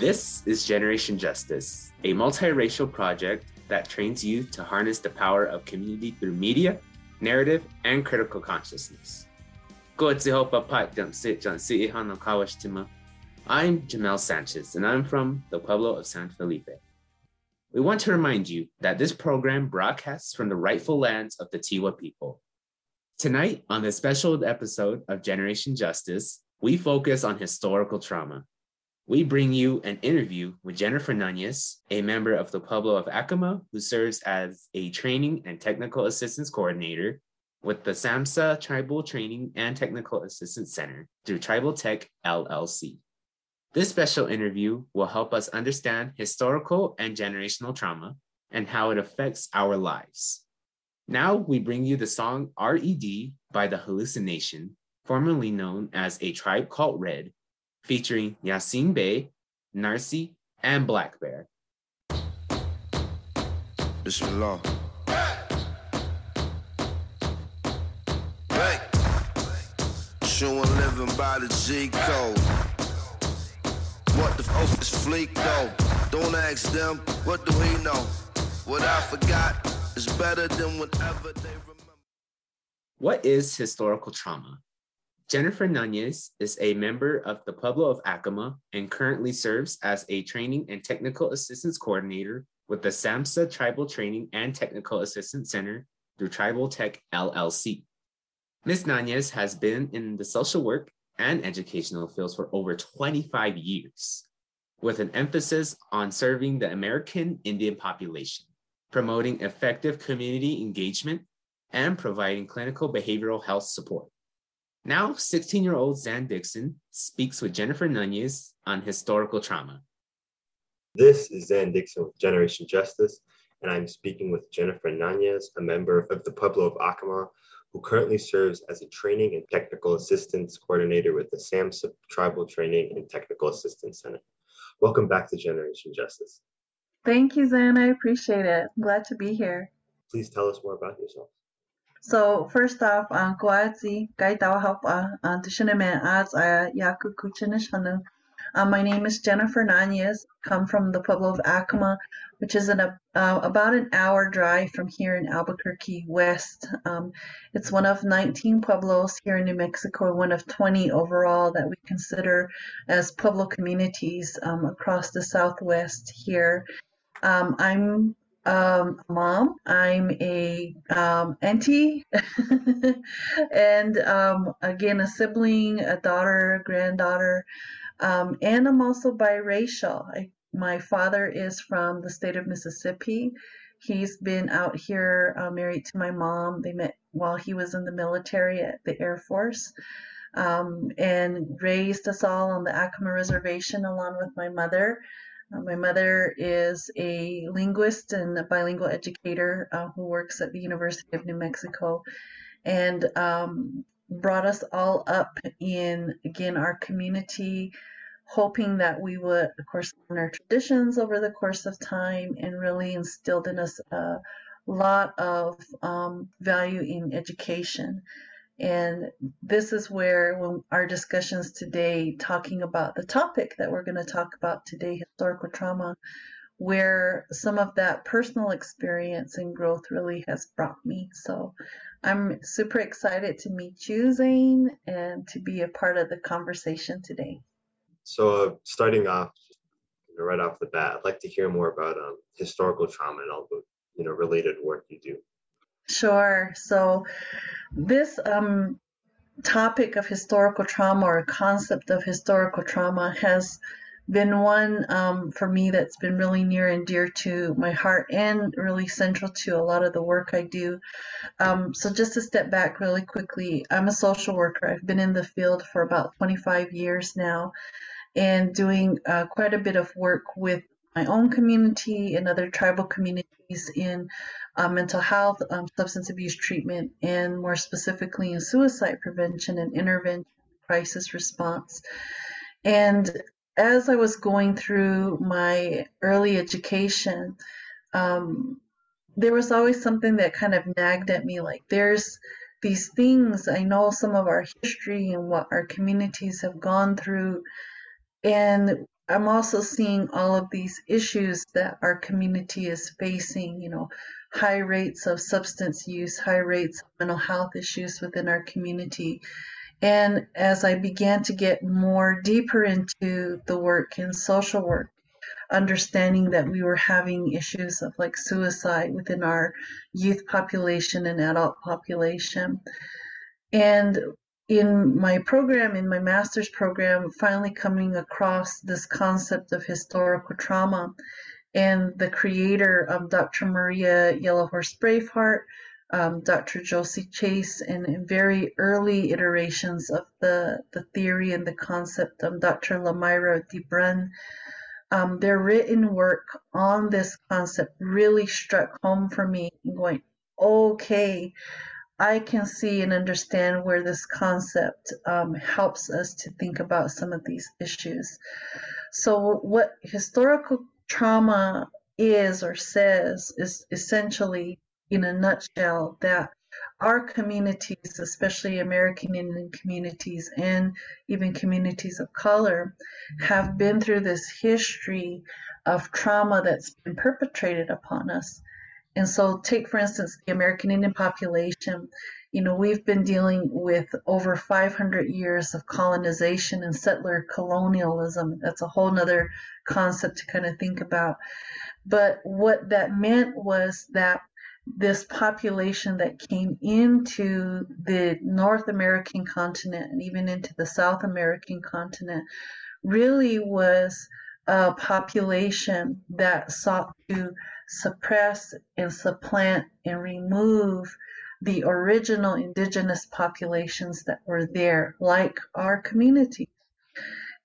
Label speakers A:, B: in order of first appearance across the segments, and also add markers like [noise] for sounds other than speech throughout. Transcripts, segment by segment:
A: This is Generation Justice, a multiracial project that trains youth to harness the power of community through media, narrative, and critical consciousness. I'm Jamel Sanchez, and I'm from the Pueblo of San Felipe. We want to remind you that this program broadcasts from the rightful lands of the Tiwa people. Tonight, on this special episode of Generation Justice, we focus on historical trauma. We bring you an interview with Jennifer Nunez, a member of the Pueblo of Acoma, who serves as a training and technical assistance coordinator with the SAMHSA Tribal Training and Technical Assistance Center through Tribal Tech LLC. This special interview will help us understand historical and generational trauma and how it affects our lives. Now we bring you the song RED by The Halluci Nation, formerly known as A Tribe Called Red, featuring Yasiin Bey, Narcy, and Black Bear. Bismillah. Hey. Showing living by the G code. What the fuck is fleek though? Don't ask them, what do we know? What I forgot is better than whatever they remember. What is historical trauma? Jennifer Nunez is a member of the Pueblo of Acoma and currently serves as a training and technical assistance coordinator with the SAMHSA Tribal Training and Technical Assistance Center through Tribal Tech LLC. Ms. Nunez has been in the social work and educational fields for over 25 years, with an emphasis on serving the American Indian population, promoting effective community engagement, and providing clinical behavioral health support. Now, 16 year old Zan Dixon speaks with Jennifer Nunez on historical trauma.
B: This is Zan Dixon with Generation Justice, and I'm speaking with Jennifer Nunez, a member of the Pueblo of Acoma, who currently serves as a training and technical assistance coordinator with the SAMHSA Tribal Training and Technical Assistance Center. Welcome back to Generation Justice.
C: Thank you, Zan. I appreciate it. I'm glad to be here.
B: Please tell us more about yourself.
C: So first off, uh, Goadzi, Gaitawa Hapa, uh, Tishinaman Az, Yaku Kuchinishanu. Uh, my name is Jennifer Nunez, come from the Pueblo of Acoma, which is in a, uh, about an hour drive from here in Albuquerque West. Um, it's one of 19 pueblos here in New Mexico one of 20 overall that we consider as pueblo communities um, across the Southwest here. Um, I'm um, mom. I'm a um, auntie, [laughs] and um, again a sibling, a daughter, granddaughter, um, and I'm also biracial. I, my father is from the state of Mississippi. He's been out here uh, married to my mom. They met while he was in the military at the Air Force. Um, and raised us all on the Acoma Reservation along with my mother. Uh, my mother is a linguist and a bilingual educator uh, who works at the University of New Mexico and um, brought us all up in, again, our community, hoping that we would, of course, learn our traditions over the course of time and really instilled in us a lot of um, value in education. And this is where our discussions today, talking about the topic that we're going to talk about today, historical trauma, where some of that personal experience and growth really has brought me. So I'm super excited to meet you, Zane, and to be a part of the conversation today.
B: So, uh, starting off, right off the bat, I'd like to hear more about um, historical trauma and all the you know related work you do.
C: Sure. So, this um, topic of historical trauma or concept of historical trauma has been one um, for me that's been really near and dear to my heart and really central to a lot of the work I do. Um, so, just to step back really quickly, I'm a social worker. I've been in the field for about 25 years now and doing uh, quite a bit of work with my own community and other tribal communities in uh, mental health, um, substance abuse treatment, and more specifically in suicide prevention and intervention, crisis response. And as I was going through my early education, um, there was always something that kind of nagged at me like, there's these things, I know some of our history and what our communities have gone through. And I'm also seeing all of these issues that our community is facing, you know, high rates of substance use, high rates of mental health issues within our community. And as I began to get more deeper into the work in social work, understanding that we were having issues of like suicide within our youth population and adult population. And in my program, in my master's program, finally coming across this concept of historical trauma and the creator of Dr. Maria Yellowhorse Braveheart, um, Dr. Josie Chase, and very early iterations of the, the theory and the concept of Dr. Lemyra DeBruyn, um, their written work on this concept really struck home for me, going, okay, I can see and understand where this concept um, helps us to think about some of these issues. So, what historical trauma is or says is essentially, in a nutshell, that our communities, especially American Indian communities and even communities of color, have been through this history of trauma that's been perpetrated upon us. And so, take for instance the American Indian population. You know, we've been dealing with over 500 years of colonization and settler colonialism. That's a whole nother concept to kind of think about. But what that meant was that this population that came into the North American continent and even into the South American continent really was a population that sought to suppress and supplant and remove the original indigenous populations that were there, like our community.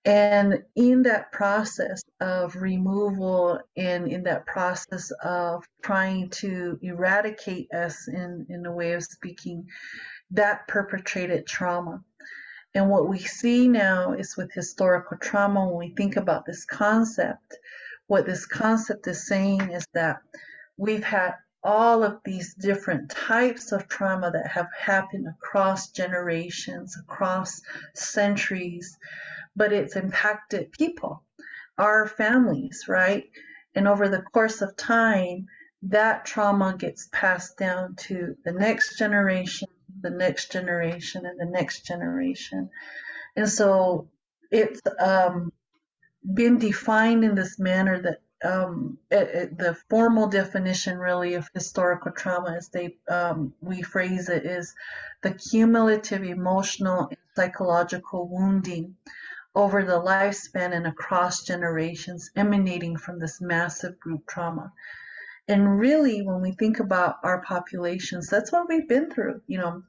C: And in that process of removal and in that process of trying to eradicate us in, in a way of speaking, that perpetrated trauma. And what we see now is with historical trauma, when we think about this concept, what this concept is saying is that we've had all of these different types of trauma that have happened across generations, across centuries but it's impacted people, our families, right? And over the course of time, that trauma gets passed down to the next generation, the next generation, and the next generation. And so it's um, been defined in this manner that um, it, it, the formal definition really of historical trauma as they um, we phrase it is the cumulative emotional and psychological wounding over the lifespan and across generations emanating from this massive group trauma. And really, when we think about our populations, that's what we've been through. You know,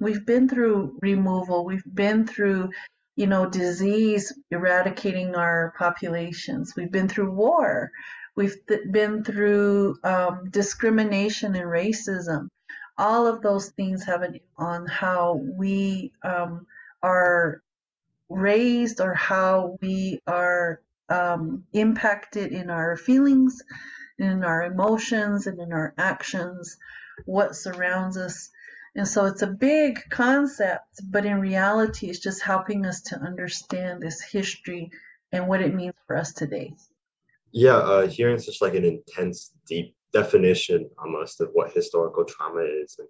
C: we've been through removal, we've been through, you know, disease eradicating our populations, we've been through war, we've th- been through um, discrimination and racism. All of those things have an on how we um, are raised or how we are um, impacted in our feelings, in our emotions, and in our actions, what surrounds us. And so it's a big concept, but in reality, it's just helping us to understand this history and what it means for us today.
B: Yeah, uh, hearing such like an intense, deep definition almost of what historical trauma is, and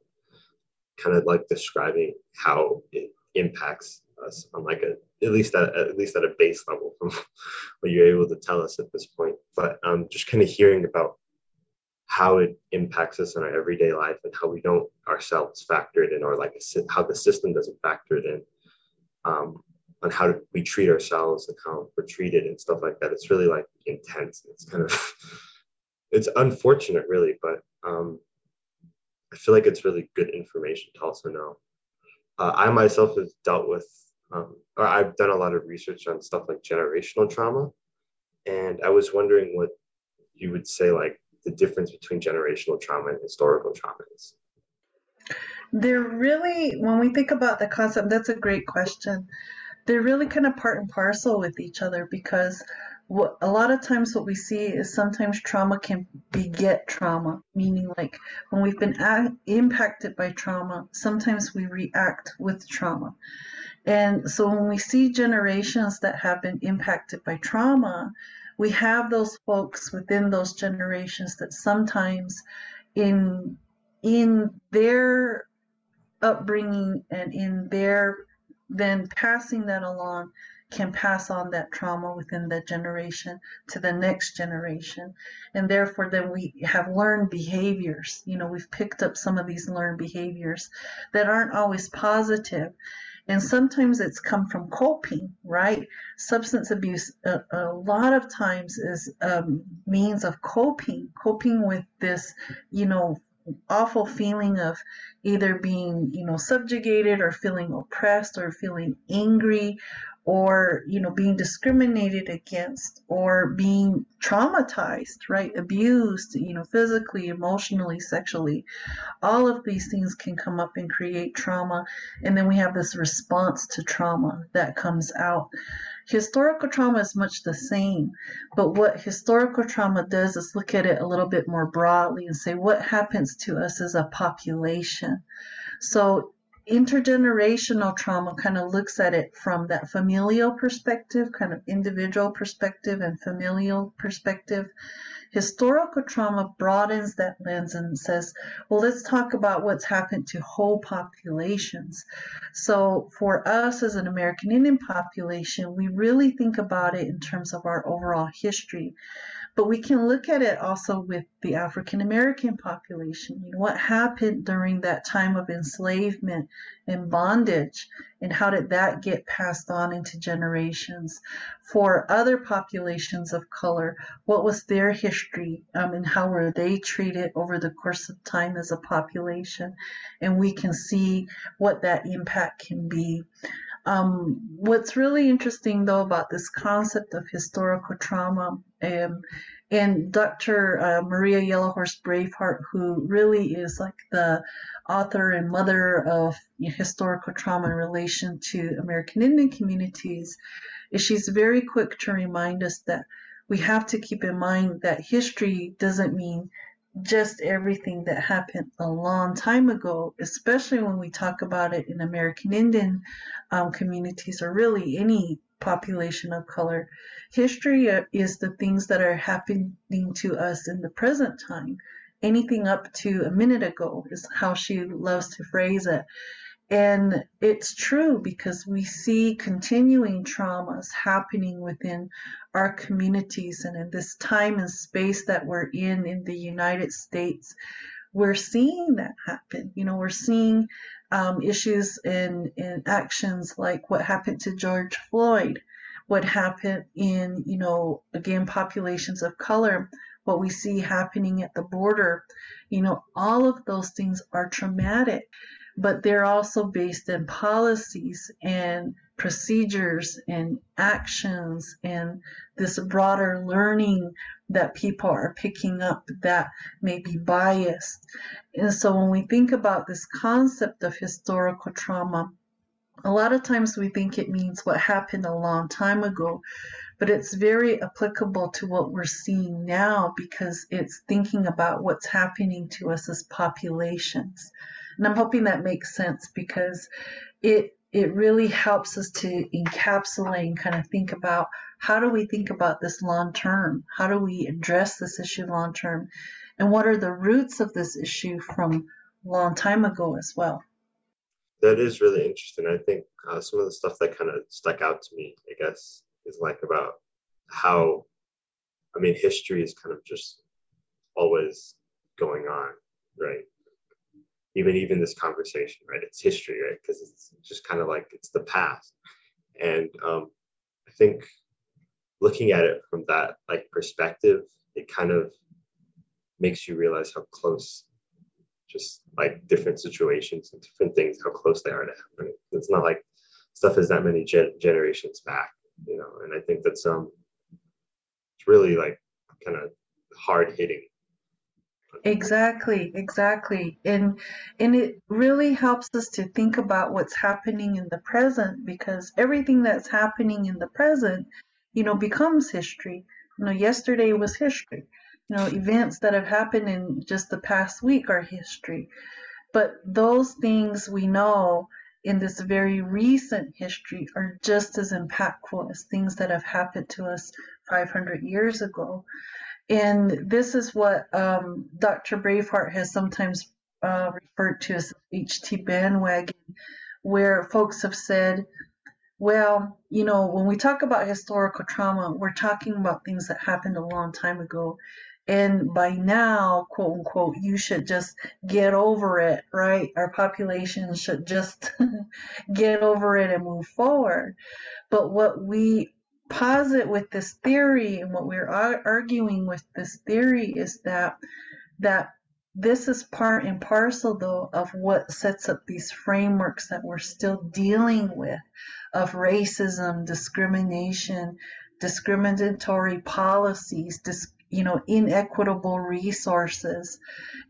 B: kind of like describing how it impacts us on like a at least at, at least at a base level from [laughs] what you're able to tell us at this point. But um, just kind of hearing about how it impacts us in our everyday life and how we don't ourselves factor it in, or like how the system doesn't factor it in, um, on how we treat ourselves and how we're treated and stuff like that. It's really like intense. It's kind of [laughs] it's unfortunate, really, but um, I feel like it's really good information to also know. Uh, I myself have dealt with um, I've done a lot of research on stuff like generational trauma, and I was wondering what you would say like the difference between generational trauma and historical trauma is.
C: They're really, when we think about the concept, that's a great question. They're really kind of part and parcel with each other because what a lot of times what we see is sometimes trauma can beget trauma meaning like when we've been a- impacted by trauma sometimes we react with trauma And so when we see generations that have been impacted by trauma, we have those folks within those generations that sometimes in in their upbringing and in their then passing that along can pass on that trauma within that generation to the next generation. And therefore, then we have learned behaviors. You know, we've picked up some of these learned behaviors that aren't always positive. And sometimes it's come from coping, right? Substance abuse, a, a lot of times, is a means of coping, coping with this, you know, awful feeling of either being you know subjugated or feeling oppressed or feeling angry or you know being discriminated against or being traumatized right? Abused you know physically emotionally sexually. All of these things can come up and create trauma. And then we have this response to trauma that comes out. Historical trauma is much the same but what historical trauma does is look at it a little bit more broadly and say what happens to us as a population? So intergenerational trauma kind of looks at it from that familial perspective, kind of individual perspective and familial perspective. Historical trauma broadens that lens and says, well, let's talk about what's happened to whole populations. So, for us as an American Indian population, we really think about it in terms of our overall history. But we can look at it also with the African American population. You know, what happened during that time of enslavement and bondage, and how did that get passed on into generations? For other populations of color, what was their history um, and how were they treated over the course of time as a population? And we can see what that impact can be. Um, what's really interesting, though, about this concept of historical trauma, um, and Dr. Uh, Maria Yellowhorse Braveheart, who really is like the author and mother of you know, historical trauma in relation to American Indian communities, is she's very quick to remind us that we have to keep in mind that history doesn't mean just everything that happened a long time ago, especially when we talk about it in American Indian um, communities or really any population of color. History uh, is the things that are happening to us in the present time. Anything up to a minute ago is how she loves to phrase it. And it's true because we see continuing traumas happening within our communities and in this time and space that we're in in the United States. We're seeing that happen. You know, we're seeing um, issues and, and actions like what happened to George Floyd, what happened in, you know, again, populations of color, what we see happening at the border. You know, all of those things are traumatic but they're also based in policies and procedures and actions and this broader learning that people are picking up that may be biased. And so when we think about this concept of historical trauma, a lot of times we think it means what happened a long time ago, but it's very applicable to what we're seeing now because it's thinking about what's happening to us as populations. And I'm hoping that makes sense because it it really helps us to encapsulate and kind of think about how do we think about this long term? How do we address this issue long term? And what are the roots of this issue from a long time ago as well?
B: That is really interesting. I think uh, some of the stuff that kind of stuck out to me, I guess, is like about how, I mean, history is kind of just always going on, right? Even even this conversation, right? It's history, right? Because it's just kind of like it's the past, and um, I think looking at it from that like perspective, it kind of makes you realize how close just like different situations and different things how close they are to happening. It's not like stuff is that many gen- generations back, you know. And I think that's um, it's really like kind of hard hitting
C: Exactly, exactly. And and it really helps us to think about what's happening in the present because everything that's happening in the present, you know, becomes history. You know, yesterday was history. You know, events that have happened in just the past week are history. But those things we know in this very recent history are just as impactful as things that have happened to us 500 years ago. And this is what um, Dr. Braveheart has sometimes uh, referred to as HT bandwagon, where folks have said, well, you know, when we talk about historical trauma, we're talking about things that happened a long time ago. And by now, quote unquote, you should just get over it, right? Our population should just [laughs] get over it and move forward. But what we posit with this theory and what we're arguing with this theory is that that this is part and parcel though of what sets up these frameworks that we're still dealing with of racism discrimination discriminatory policies dis- you know inequitable resources.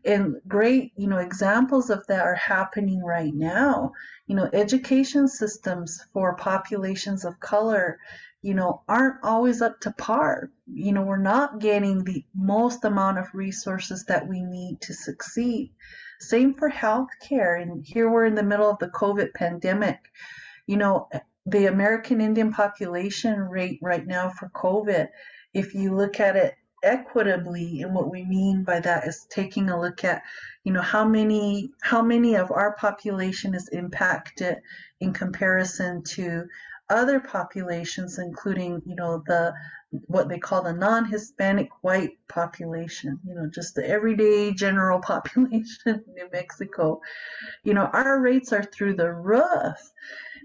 C: And great you know examples of that are happening right now. You know education systems for populations of color you know, aren't always up to par. You know, we're not getting the most amount of resources that we need to succeed. Same for healthcare. And here we're in the middle of the COVID pandemic. You know, the American Indian population rate right now for COVID, if you look at it equitably and what we mean by that is taking a look at you know how many how many of our population is impacted in comparison to other populations, including, you know, the what they call the non-Hispanic white population, you know, just the everyday general [laughs] population in New Mexico, you know, our rates are through the roof.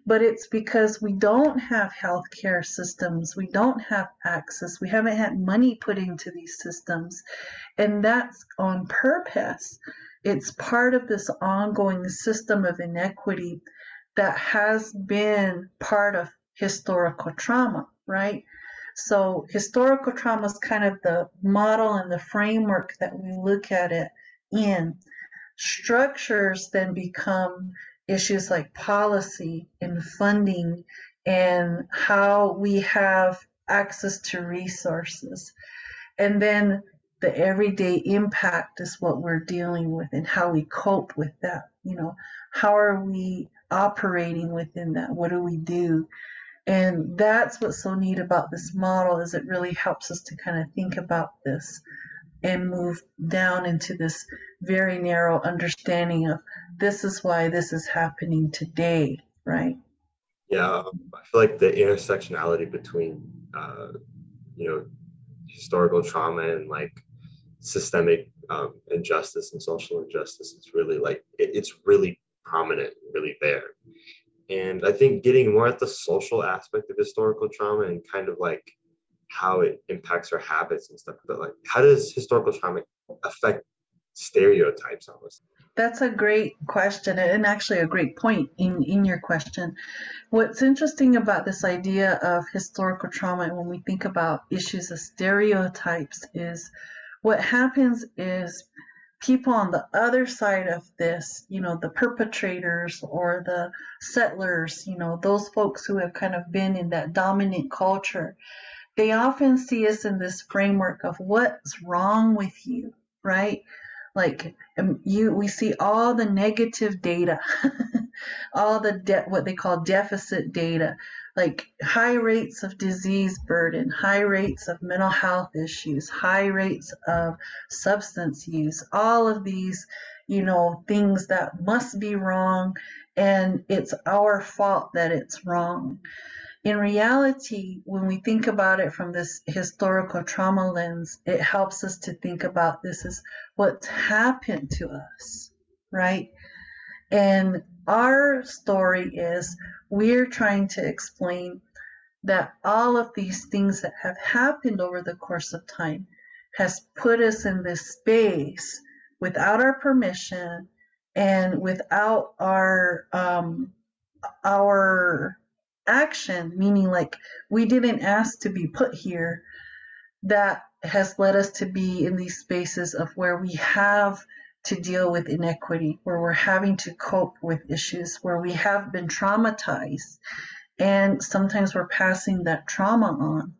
C: But it's because we don't have health care systems, we don't have access, we haven't had money put into these systems, and that's on purpose. It's part of this ongoing system of inequity that has been part of historical trauma, right? So historical trauma is kind of the model and the framework that we look at it in. Structures then become issues like policy and funding and how we have access to resources. And then the everyday impact is what we're dealing with and how we cope with that. You know, how are we operating within that? What do we do? And that's what's so neat about this model is it really helps us to kind of think about this and move down into this very narrow understanding of this is why this is happening today, right?
B: Yeah, I feel like the intersectionality between, uh, you know, historical trauma and like systemic um, injustice and social injustice is really like it, it's really prominent, really there. And I think getting more at the social aspect of historical trauma and kind of like how it impacts our habits and stuff. But like, how does historical trauma affect stereotypes almost?
C: That's a great question and actually a great point in, in your question. What's interesting about this idea of historical trauma when we think about issues of stereotypes is what happens is people on the other side of this, you know, the perpetrators or the settlers, you know, those folks who have kind of been in that dominant culture, they often see us in this framework of what's wrong with you, right? Like um, you, we see all the negative data, [laughs] all the de- what they call deficit data like high rates of disease burden, high rates of mental health issues, high rates of substance use, all of these, you know, things that must be wrong and it's our fault that it's wrong. In reality, when we think about it from this historical trauma lens, it helps us to think about this as what's happened to us, right? And our story is we're trying to explain that all of these things that have happened over the course of time has put us in this space without our permission and without our um, our action meaning like we didn't ask to be put here that has led us to be in these spaces of where we have to deal with inequity, where we're having to cope with issues, where we have been traumatized, and sometimes we're passing that trauma on.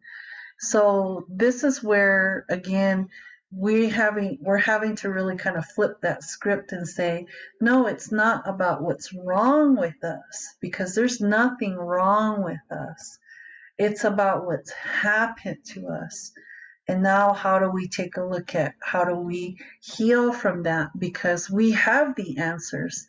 C: So, this is where, again, we having we're having to really kind of flip that script and say no it's not about what's wrong with us because there's nothing wrong with us it's about what's happened to us and now how do we take a look at how do we heal from that because we have the answers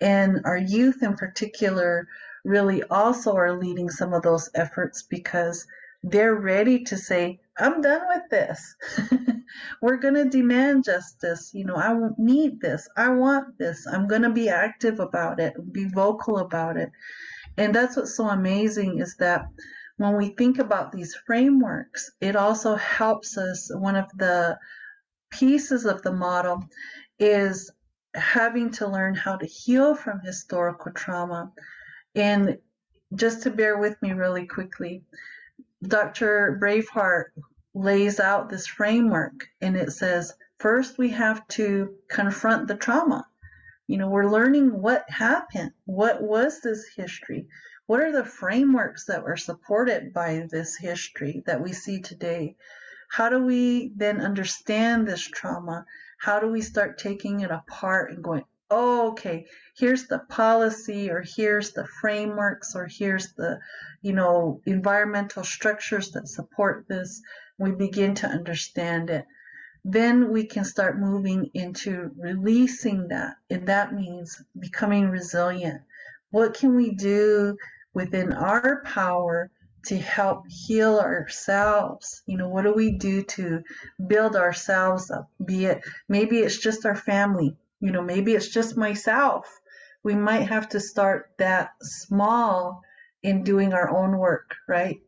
C: and our youth in particular really also are leading some of those efforts because they're ready to say i'm done with this [laughs] we're going to demand justice. You know, I need this. I want this. I'm going to be active about it, be vocal about it. And that's what's so amazing is that when we think about these frameworks, it also helps us. One of the pieces of the model is having to learn how to heal from historical trauma. And just to bear with me really quickly, Dr. Braveheart, lays out this framework and it says first we have to confront the trauma. You know, we're learning what happened. What was this history? What are the frameworks that were supported by this history that we see today? How do we then understand this trauma? How do we start taking it apart and going, oh, okay, here's the policy or here's the frameworks or here's the, you know, environmental structures that support this we begin to understand it, then we can start moving into releasing that. And that means becoming resilient. What can we do within our power to help heal ourselves? You know, what do we do to build ourselves up? Be it maybe it's just our family, you know, maybe it's just myself. We might have to start that small in doing our own work, right?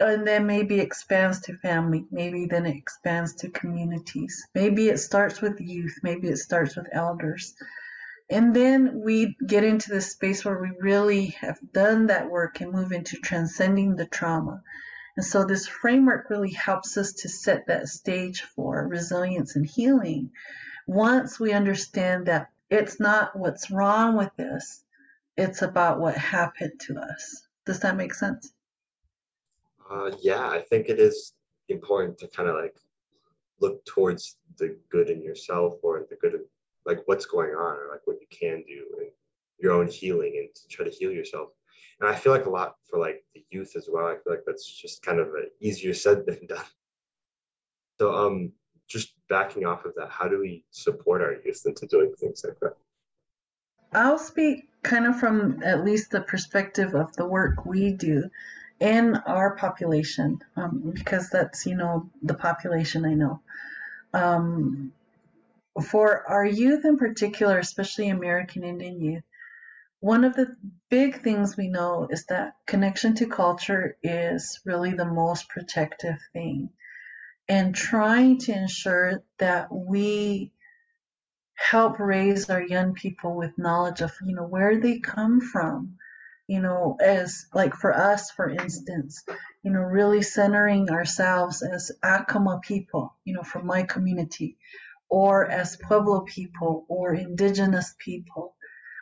C: and then maybe expands to family maybe then it expands to communities maybe it starts with youth maybe it starts with elders and then we get into the space where we really have done that work and move into transcending the trauma. And so this framework really helps us to set that stage for resilience and healing. Once we understand that it's not what's wrong with this it's about what happened to us. Does that make sense?
B: Uh, yeah, I think it is important to kind of like look towards the good in yourself or the good like what's going on or like what you can do and your own healing and to try to heal yourself. And I feel like a lot for like the youth as well. I feel like that's just kind of easier said than [laughs] done. So um just backing off of that, how do we support our youth into doing things like that?
C: I'll speak kind of from at least the perspective of the work we do in our population, um, because that's, you know, the population I know. Um, for our youth in particular, especially American Indian youth, one of the big things we know is that connection to culture is really the most protective thing. And trying to ensure that we help raise our young people with knowledge of, you know, where they come from, you know, as like for us, for instance, you know, really centering ourselves as Acoma people, you know, from my community, or as Pueblo people or indigenous people.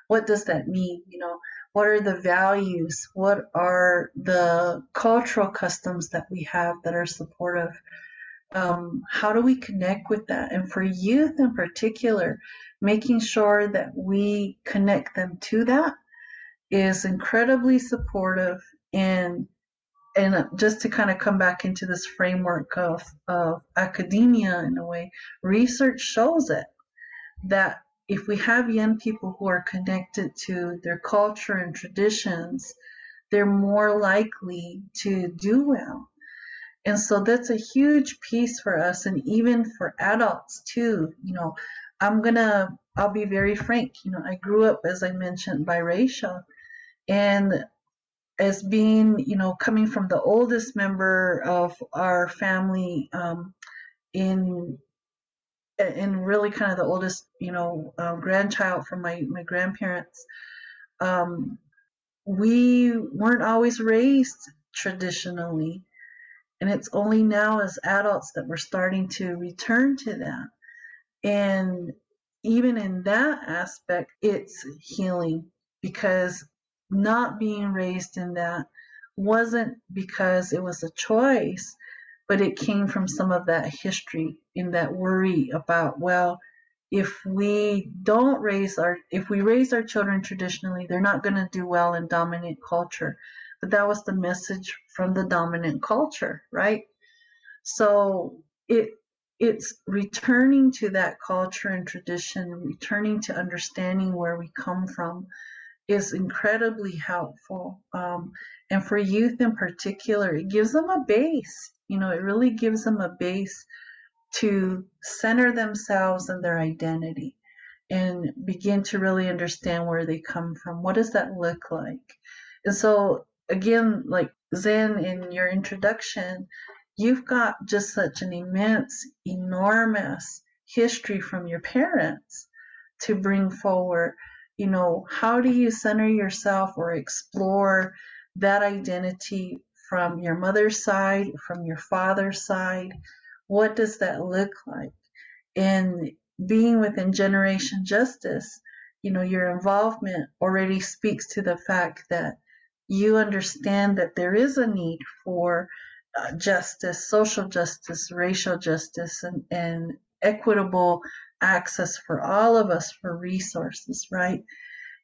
C: What does that mean? You know, what are the values? What are the cultural customs that we have that are supportive? Um, how do we connect with that? And for youth in particular, making sure that we connect them to that is incredibly supportive and and uh, just to kind of come back into this framework of, of academia in a way, research shows it that if we have young people who are connected to their culture and traditions, they're more likely to do well. And so that's a huge piece for us and even for adults too. You know, I'm gonna I'll be very frank, you know, I grew up as I mentioned biracial and as being, you know, coming from the oldest member of our family um, in really kind of the oldest, you know, uh, grandchild from my, my grandparents, um, we weren't always raised traditionally. And it's only now as adults that we're starting to return to that. And even in that aspect, it's healing because not being raised in that wasn't because it was a choice, but it came from some of that history in that worry about, well, if we don't raise our if we raise our children traditionally they're not going to do well in dominant culture. But that was the message from the dominant culture right? So it it's returning to that culture and tradition returning to understanding where we come from is incredibly helpful um, and for youth in particular it gives them a base you know it really gives them a base to center themselves and their identity and begin to really understand where they come from. What does that look like? And so, again, like Zen in your introduction, you've got just such an immense, enormous history from your parents to bring forward. You know, how do you center yourself or explore that identity from your mother's side, from your father's side? what does that look like? And being within Generation Justice, you know, your involvement already speaks to the fact that you understand that there is a need for uh, justice, social justice, racial justice, and, and equitable access for all of us for resources, right?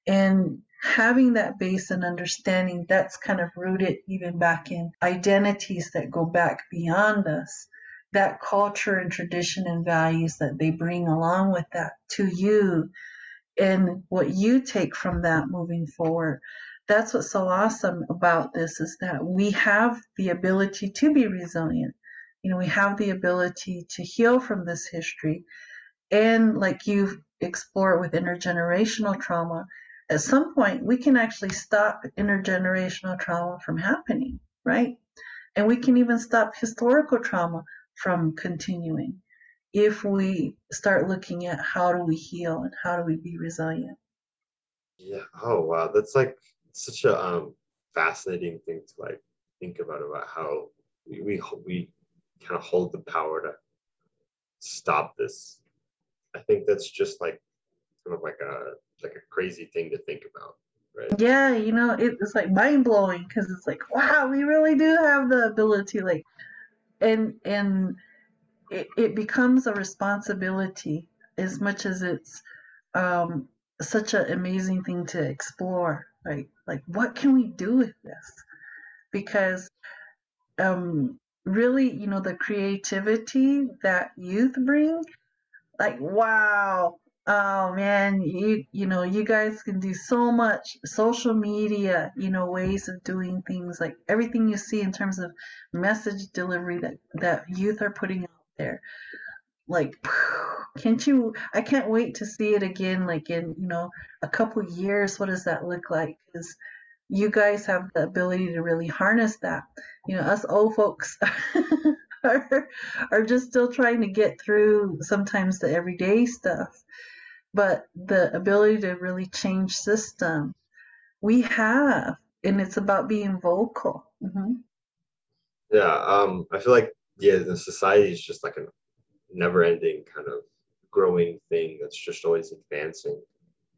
C: And having that base and understanding that's kind of rooted even back in identities that go back beyond us. That culture and tradition and values that they bring along with that to you and what you take from that moving forward. That's what's so awesome about this is that we have the ability to be resilient. You know we have the ability to heal from this history and like you explore with intergenerational trauma at some point we can actually stop intergenerational trauma from happening right and we can even stop historical trauma from continuing if we start looking at how do we heal and how do we be resilient.
B: Yeah. Oh wow, that's like such a um, fascinating thing to like think about about how we we, we kind of hold the power to stop this. I think that's just like kind of like a like a crazy thing to think about. Right.
C: Yeah, you know, it's like mind blowing because it's like, wow, we really do have the ability. Like, and and it, it becomes a responsibility as much as it's um, such an amazing thing to explore right like what can we do with this because um, really you know the creativity that youth bring like wow oh man you you know you guys can do so much. Social media you know ways of doing things like everything you see in terms of message delivery that that youth are putting out there. Like [sighs] can't you i can't wait to see it again like in you know a couple years. What does that look like? Because you guys have the ability to really harness that. You know us old folks [laughs] are, are just still trying to get through sometimes the everyday stuff. But the ability to really change system we have and it's about being vocal. Mm-hmm.
B: yeah um i feel like yeah the society is just like a never ending kind of growing thing that's just always advancing.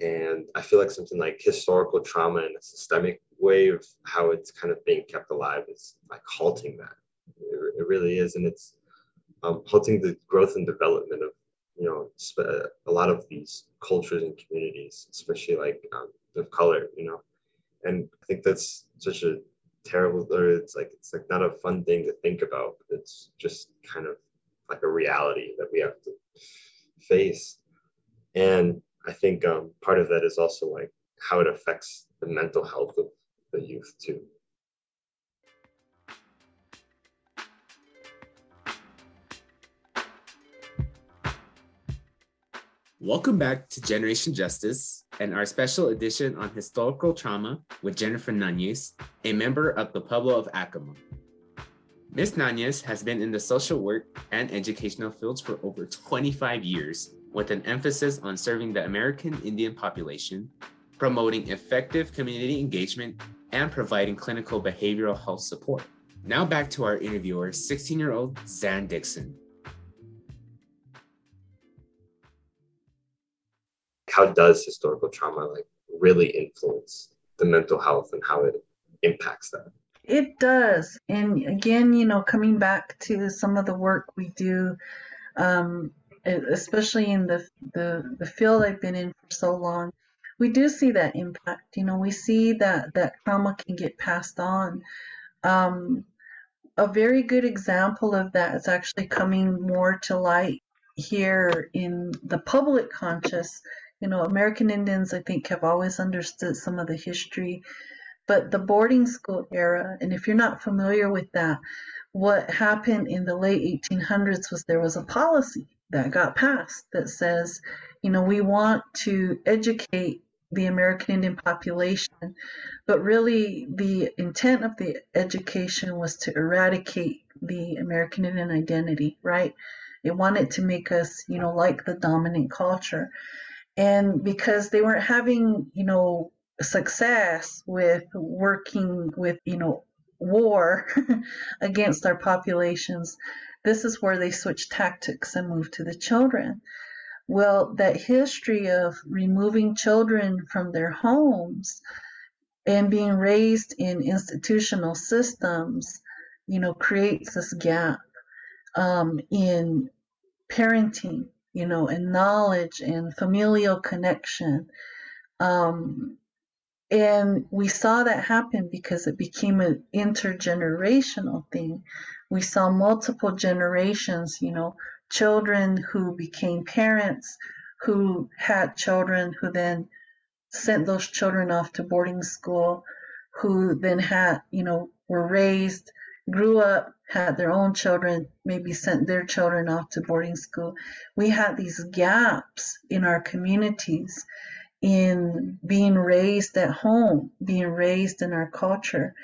B: And i feel like something like historical trauma in a systemic way of how it's kind of being kept alive is like halting that it, it really is. And it's um, halting the growth and development of you know a lot of these cultures and communities especially like um, of color you know. And i think that's such a terrible or it's like it's like not a fun thing to think about. It's just kind of like a reality that we have to face. And i think um, part of that is also like how it affects the mental health of the youth too
A: Welcome back to Generation Justice and our special edition on historical trauma with Jennifer Nanez, a member of the Pueblo of Acoma. Ms. Nanez has been in the social work and educational fields for over 25 years, with an emphasis on serving the American Indian population, promoting effective community engagement, and providing clinical behavioral health support. Now back to our interviewer, 16 year old Zan Dixon.
B: How does historical trauma like really influence the mental health and how it impacts that?
C: It does. And again, you know, coming back to some of the work we do, um, especially in the, the, the field I've been in for so long, we do see that impact. You know, we see that that trauma can get passed on. Um, a very good example of that is actually coming more to light here in the public conscious. You know, American Indians, I think, have always understood some of the history, but the boarding school era, and if you're not familiar with that, what happened in the late 1800s was there was a policy that got passed that says, you know, we want to educate the American Indian population, but really the intent of the education was to eradicate the American Indian identity, right? It wanted to make us, you know, like the dominant culture. And because they weren't having, you know, success with working with, you know, war [laughs] against our populations, this is where they switched tactics and moved to the children. Well, that history of removing children from their homes and being raised in institutional systems, you know, creates this gap um, in parenting, you know, and knowledge and familial connection. Um, and we saw that happen because it became an intergenerational thing. We saw multiple generations, you know, children who became parents, who had children, who then sent those children off to boarding school, who then had, you know, were raised, grew up, had their own children, maybe sent their children off to boarding school. We had these gaps in our communities in being raised at home, being raised in our culture.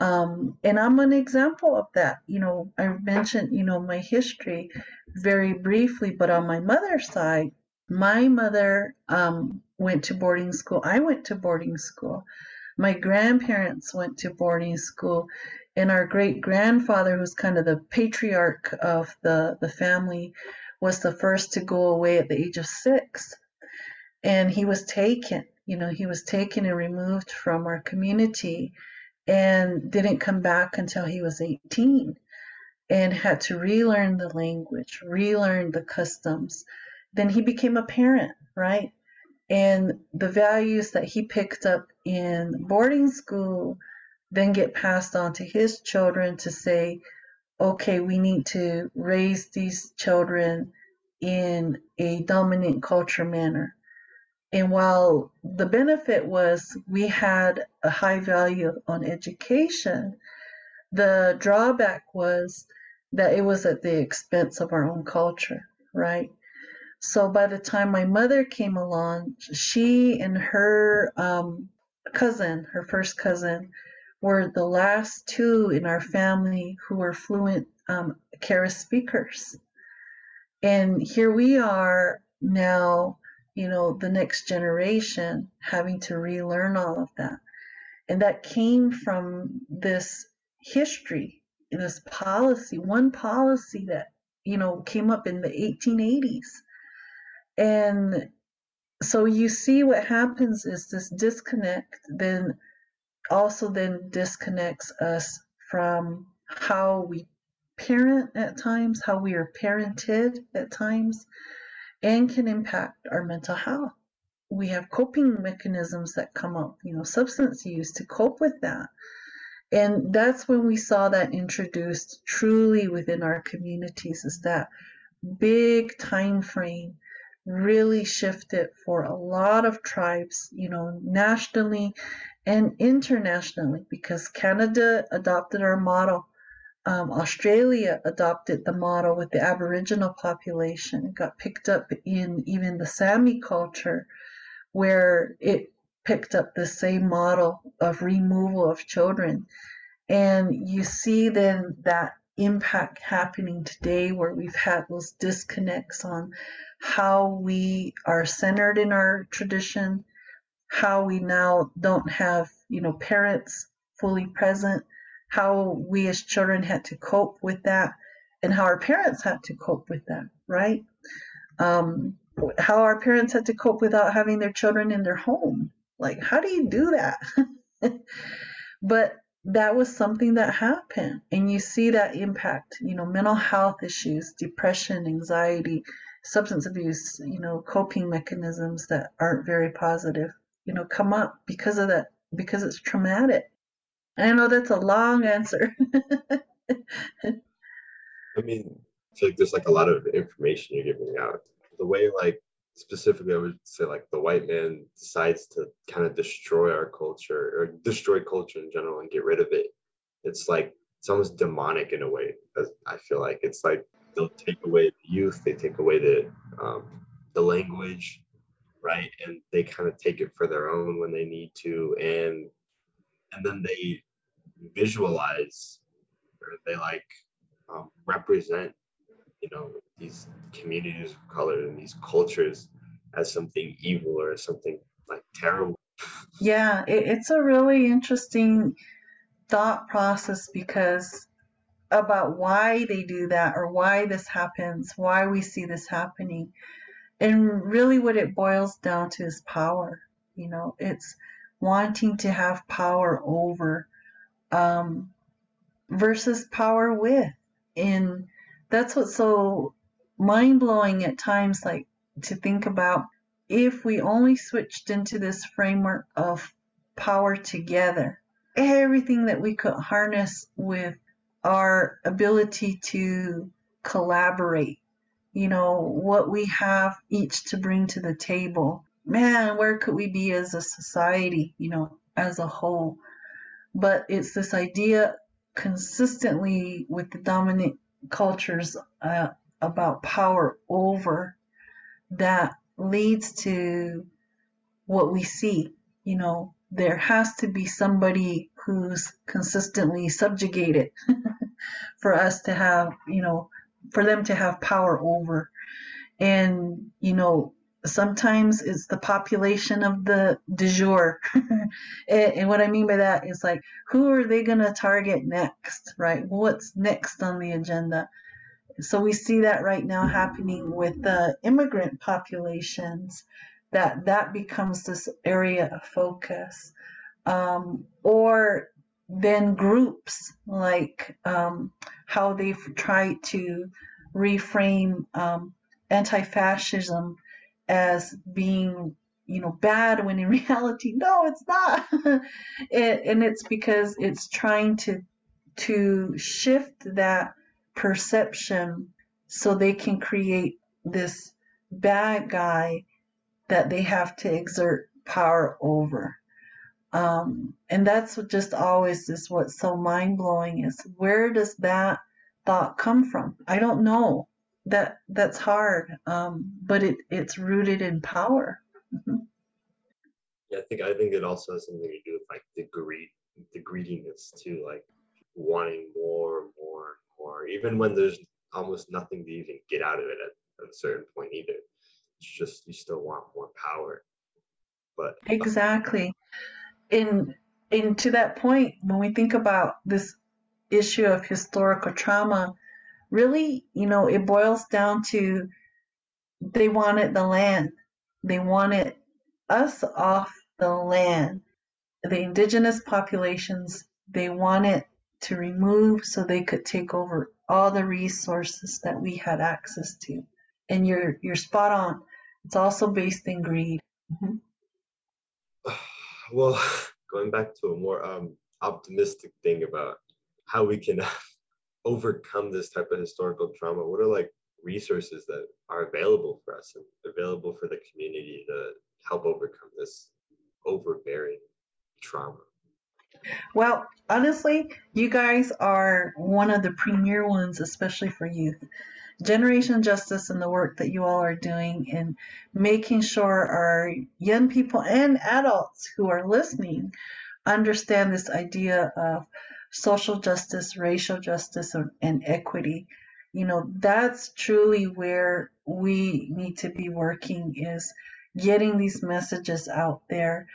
C: Um, and I'm an example of that. You know, I mentioned, you know, my history very briefly, but on my mother's side, my mother um, went to boarding school. I went to boarding school. My grandparents went to boarding school. And our great grandfather, who's kind of the patriarch of the, the family, was the first to go away at the age of six. And he was taken, you know, he was taken and removed from our community and didn't come back until he was 18 and had to relearn the language, relearn the customs. Then he became a parent, right? And the values that he picked up in boarding school then get passed on to his children to say, okay, we need to raise these children in a dominant culture manner. And while the benefit was we had a high value on education, the drawback was that it was at the expense of our own culture, right? So by the time my mother came along, she and her um, cousin, her first cousin, were the last two in our family who were fluent um, Kara speakers. And here we are now you know, the next generation having to relearn all of that. And that came from this history, this policy, one policy that, you know, came up in the 1880s. And so you see what happens is this disconnect then also then disconnects us from how we parent at times, how we are parented at times, and can impact our mental health. We have coping mechanisms that come up, you know, substance use to cope with that. And that's when we saw that introduced truly within our communities is that big time frame really shifted for a lot of tribes, you know, nationally and internationally because Canada adopted our model um, Australia adopted the model with the Aboriginal population. It got picked up in even the Sami culture, where it picked up the same model of removal of children. And you see then that impact happening today where we've had those disconnects on how we are centered in our tradition, how we now don't have, you know, parents fully present how we as children had to cope with that and how our parents had to cope with that, right? Um, how our parents had to cope without having their children in their home. Like, how do you do that? [laughs] but that was something that happened and you see that impact you know mental health issues depression anxiety substance abuse you know coping mechanisms that aren't very positive you know come up because of that because it's traumatic i know that's a long answer
B: I mean, it's like there's like a lot of information you're giving out. The way like specifically I would say like the white man decides to kind of destroy our culture or destroy culture in general and get rid of it. It's like it's almost demonic in a way. I feel like it's like they'll take away the youth, they take away the um, the language, right? And they kind of take it for their own when they need to, and and then they visualize or they like um, represent you know these communities of color and these cultures as something evil or something like terrible
C: yeah it, it's a really interesting thought process because about why they do that or why this happens why we see this happening and really what it boils down to is power you know it's wanting to have power over um, versus power with. And that's what's so mind blowing at times, like to think about if we only switched into this framework of power together, everything that we could harness with our ability to collaborate, you know, what we have each to bring to the table. Man, where could we be as a society, you know, as a whole? But it's this idea consistently with the dominant cultures uh, about power over that leads to what we see. You know, there has to be somebody who's consistently subjugated [laughs] for us to have, you know, for them to have power over. And, you know, sometimes it's the population of the du jour. [laughs] and, and, what I mean by that is like, who are they going to target next, right? What's next on the agenda? So we see that right now happening with the immigrant populations, that that becomes this area of focus. Um, or then groups like um, how they've tried to reframe um, anti-fascism as being you know bad when in [laughs] reality no it's not. [laughs] It, and it's because it's trying to to shift that perception so they can create this bad guy that they have to exert power over um, and that's what just always is what's so mind-blowing is where does that thought come from i don't know that that's hard, um, but it it's rooted in power. Mm-hmm.
B: Yeah, I think I think it also has something to do with like the greed, the greediness too, like wanting more, and more, and more, even when there's almost nothing to even get out of it at, at a certain point either. It's just you still want more power. But
C: exactly, in in to that point, when we think about this issue of historical trauma, really, you know, it boils down to they wanted the land. They wanted us off the land. The indigenous populations, they wanted to remove so they could take over all the resources that we had access to. And you're you're spot on. It's also based in greed. Mm-hmm.
B: Well, [laughs] going back to a more um, optimistic thing about how we can [laughs] overcome this type of historical trauma? What are like resources that are available for us and available for the community to help overcome this overbearing trauma?
C: Well, honestly, you guys are one of the premier ones, especially for youth. Generation Justice and the work that you all are doing in making sure our young people and adults who are listening understand this idea of social justice, racial justice, and equity. You know, that's truly where we need to be working is getting these messages out there.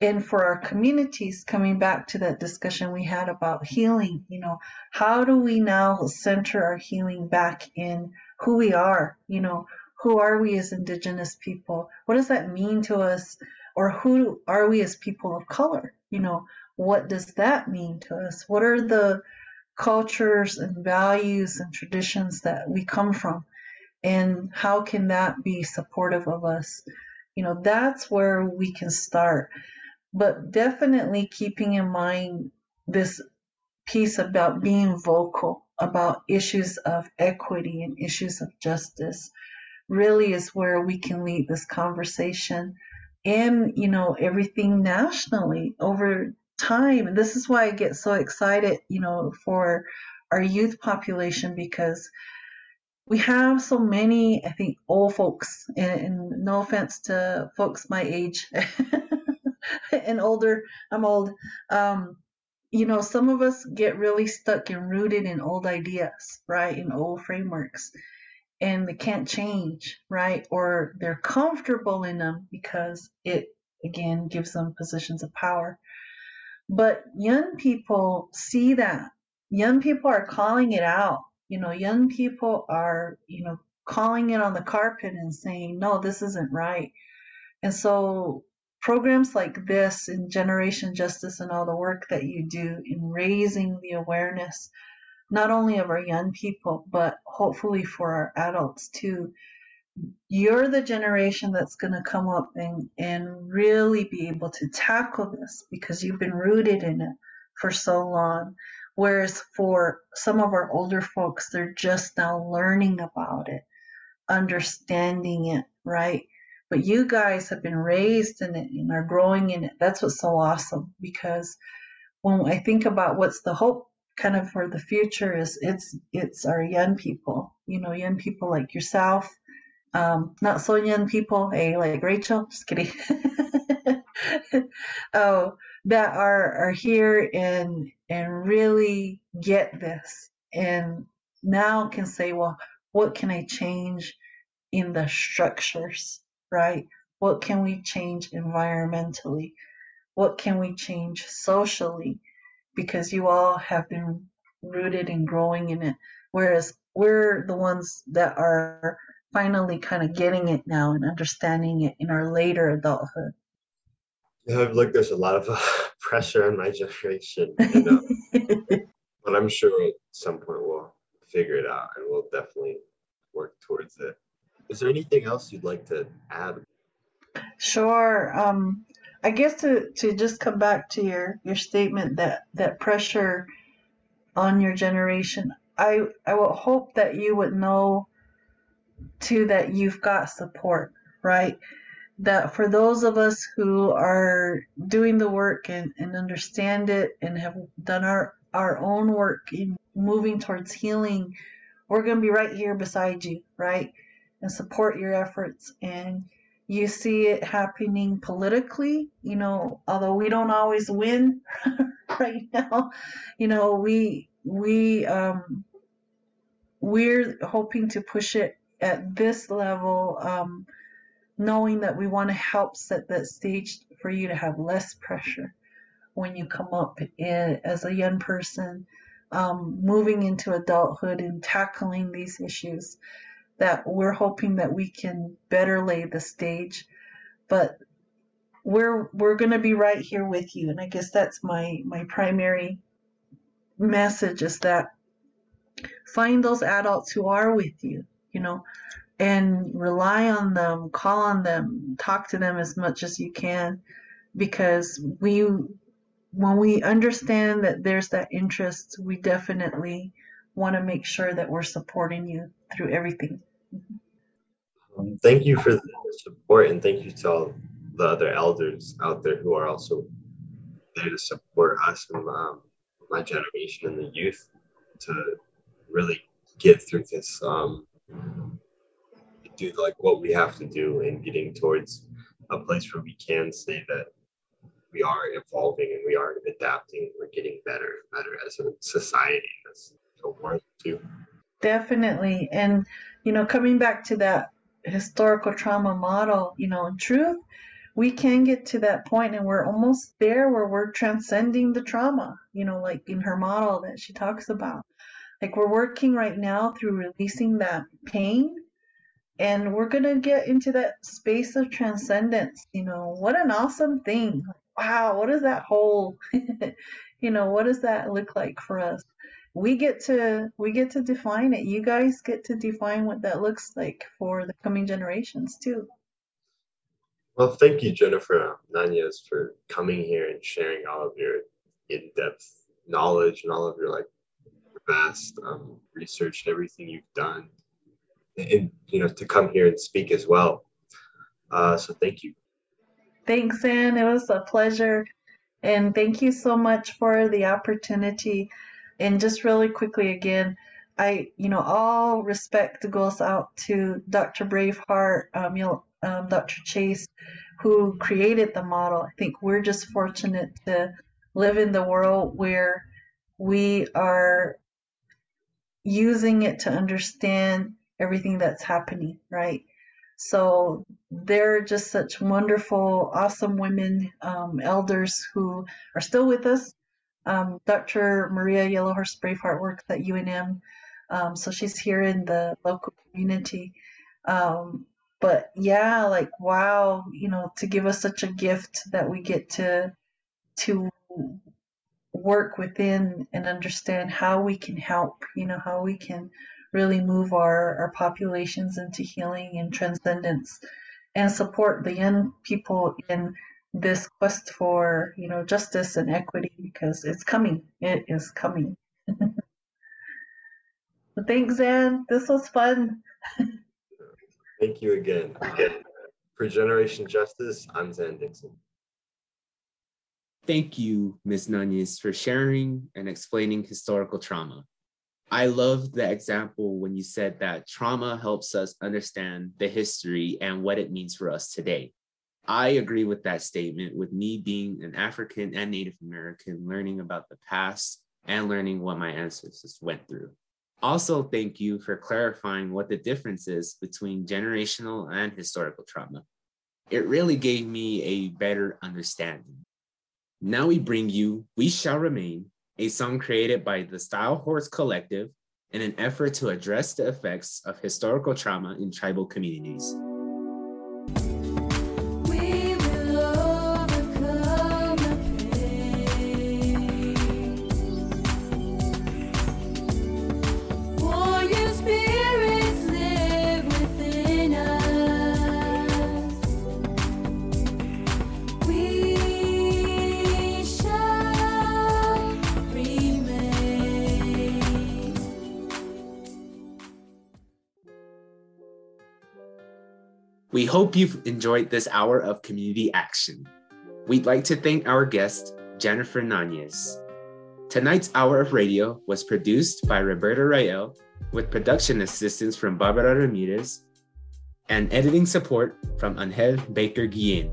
C: And for our communities, coming back to that discussion we had about healing, you know, how do we now center our healing back in who we are? You know, who are we as Indigenous people? What does that mean to us? Or who are we as people of color? you know, what does that mean to us? What are the cultures and values and traditions that we come from? And how can that be supportive of us? You know, that's where we can start. But definitely keeping in mind this piece about being vocal about issues of equity and issues of justice really is where we can lead this conversation and you know everything nationally over time. And this is why i get so excited you know for our youth population because we have so many i think old folks and, and no offense to folks my age [laughs] [laughs] and older i'm old um, you know some of us get really stuck and rooted in old ideas right in old frameworks and they can't change right or they're comfortable in them because it again gives them positions of power but young people see that. Young people are calling it out. You know, young people are, you know, calling it on the carpet and saying, no, this isn't right. And so programs like this in Generation Justice and all the work that you do in raising the awareness, not only of our young people, but hopefully for our adults too, you're the generation that's going to come up and, and really be able to tackle this because you've been rooted in it for so long. Whereas for some of our older folks, they're just now learning about it, understanding it, right? But you guys have been raised in it and are growing in it. That's what's so awesome because when I think about what's the hope kind of for the future is it's it's our young people, you know, young people like yourself um, not so young people, hey, like Rachel, just kidding. [laughs] oh, that are are here and and really get this and now can say, well, what can I change in the structures, right? What can we change environmentally? What can we change socially? Because you all have been rooted and growing in it. Whereas we're the ones that are finally kind of getting it now and understanding it in our later adulthood.
B: Yeah, look, there's a lot of uh, [laughs] pressure on my generation, you know? [laughs] but I'm sure at some point we'll figure it out and we'll definitely work towards it. Is there anything else you'd like to add?
C: Sure. Um, I guess to, to just come back to your, your statement that, that pressure on your generation, I, I would hope that you would know too that you've got support, right? That for those of us who are doing the work and, and understand it and have done our, our own work in moving towards healing, we're going to be right here beside you, right? And support your efforts. And you see it happening politically, you know, although we don't always win [laughs] right now, you know, we, we, um, we're hoping to push it at this level, um, knowing that we want to help set that stage for you to have less pressure when you come up in, as a young person, um, moving into adulthood and tackling these issues. That we're hoping that we can better lay the stage, but we're we're going to be right here with you, and I guess that's my my primary message is that find those adults who are with you you know, and rely on them, call on them, talk to them as much as you can. Because we when we understand that there's that interest, we definitely want to make sure that we're supporting you through everything.
B: Um, thank you for the support and thank you to all the other elders out there who are also there to support us and um, my generation and the youth to really get through this um, do like what we have to do in getting towards a place where we can say that we are evolving and we are adapting we're getting better and better as a society as a world too.
C: Definitely and you know coming back to that historical trauma model you know in truth we can get to that point and we're almost there where we're transcending the trauma you know like in her model that she talks about. Like we're working right now through releasing that pain and we're going to get into that space of transcendence you know. What an awesome thing. Wow what does that hold [laughs] you know what does that look like for us we get to we get to define it you guys get to define what that looks like for the coming generations too
B: well thank you jennifer nunez for coming here and sharing all of your in-depth knowledge and all of your like vast um, research and everything you've done and you know to come here and speak as well. Uh, so thank you.
C: Thanks, Anne. It was a pleasure, and thank you so much for the opportunity. And just really quickly again, I you know all respect goes out to Dr. Braveheart, um, you know, um, Dr. Chase, who created the model. I think we're just fortunate to live in the world where we are using it to understand everything that's happening, right? So they're just such wonderful, awesome women, um, elders who are still with us. Um, Dr. Maria Yellowhorse Braveheart works at UNM, um, so she's here in the local community. Um, but yeah, like wow, you know, to give us such a gift that we get to to work within and understand how we can help, you know, how we can really move our, our populations into healing and transcendence and support the young people in this quest for you know justice and equity because it's coming. It is coming. [laughs] Thanks anne this was fun.
B: Thank you again. For generation justice i'm zan dixon.
A: Thank you ms nunez for sharing and explaining historical trauma. I love the example when you said that trauma helps us understand the history and what it means for us today. I agree with that statement, with me being an African and Native American, learning about the past and learning what my ancestors went through. Also, thank you for clarifying what the difference is between generational and historical trauma. It really gave me a better understanding. Now we bring you We Shall Remain a song created by the Style Horse Collective in an effort to address the effects of historical trauma in tribal communities. We hope you've enjoyed this hour of community action. We'd like to thank our guest, Jennifer Nunez. Tonight's hour of radio was produced by Roberta Rael with production assistance from Barbara Ramirez and editing support from Angel Baker Guillen.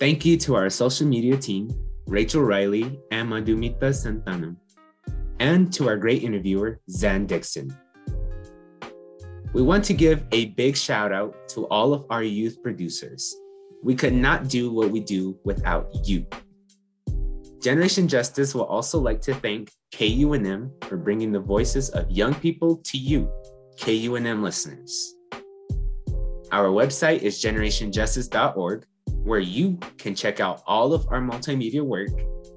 A: Thank you to our social media team, Rachel Riley and Madhumita Santana, and to our great interviewer, Zan Dixon. We want to give a big shout out to all of our youth producers. We could not do what we do without you. Generation Justice will also like to thank KUNM for bringing the voices of young people to you, KUNM listeners. Our website is generationjustice.org, where you can check out all of our multimedia work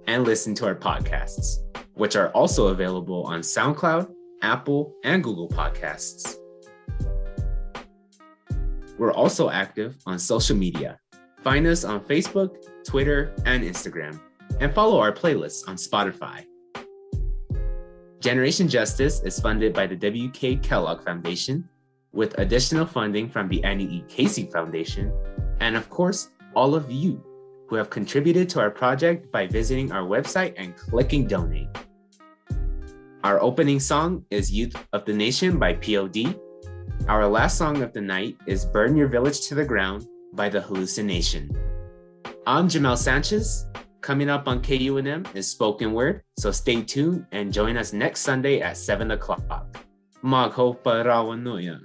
A: and listen to our podcasts, which are also available on SoundCloud, Apple, and Google Podcasts. We're also active on social media. Find us on Facebook, Twitter, and Instagram, and follow our playlists on Spotify. Generation Justice is funded by the W.K. Kellogg Foundation, with additional funding from the Annie E. Casey Foundation, and of course, all of you who have contributed to our project by visiting our website and clicking donate. Our opening song is Youth of the Nation by POD, our last song of the night is Burn Your Village to the Ground by The Halluci Nation. I'm Jamel Sanchez. Coming up on KUNM is Spoken Word, so stay tuned and join us next Sunday at 7 o'clock. Maghopa Rawanuya.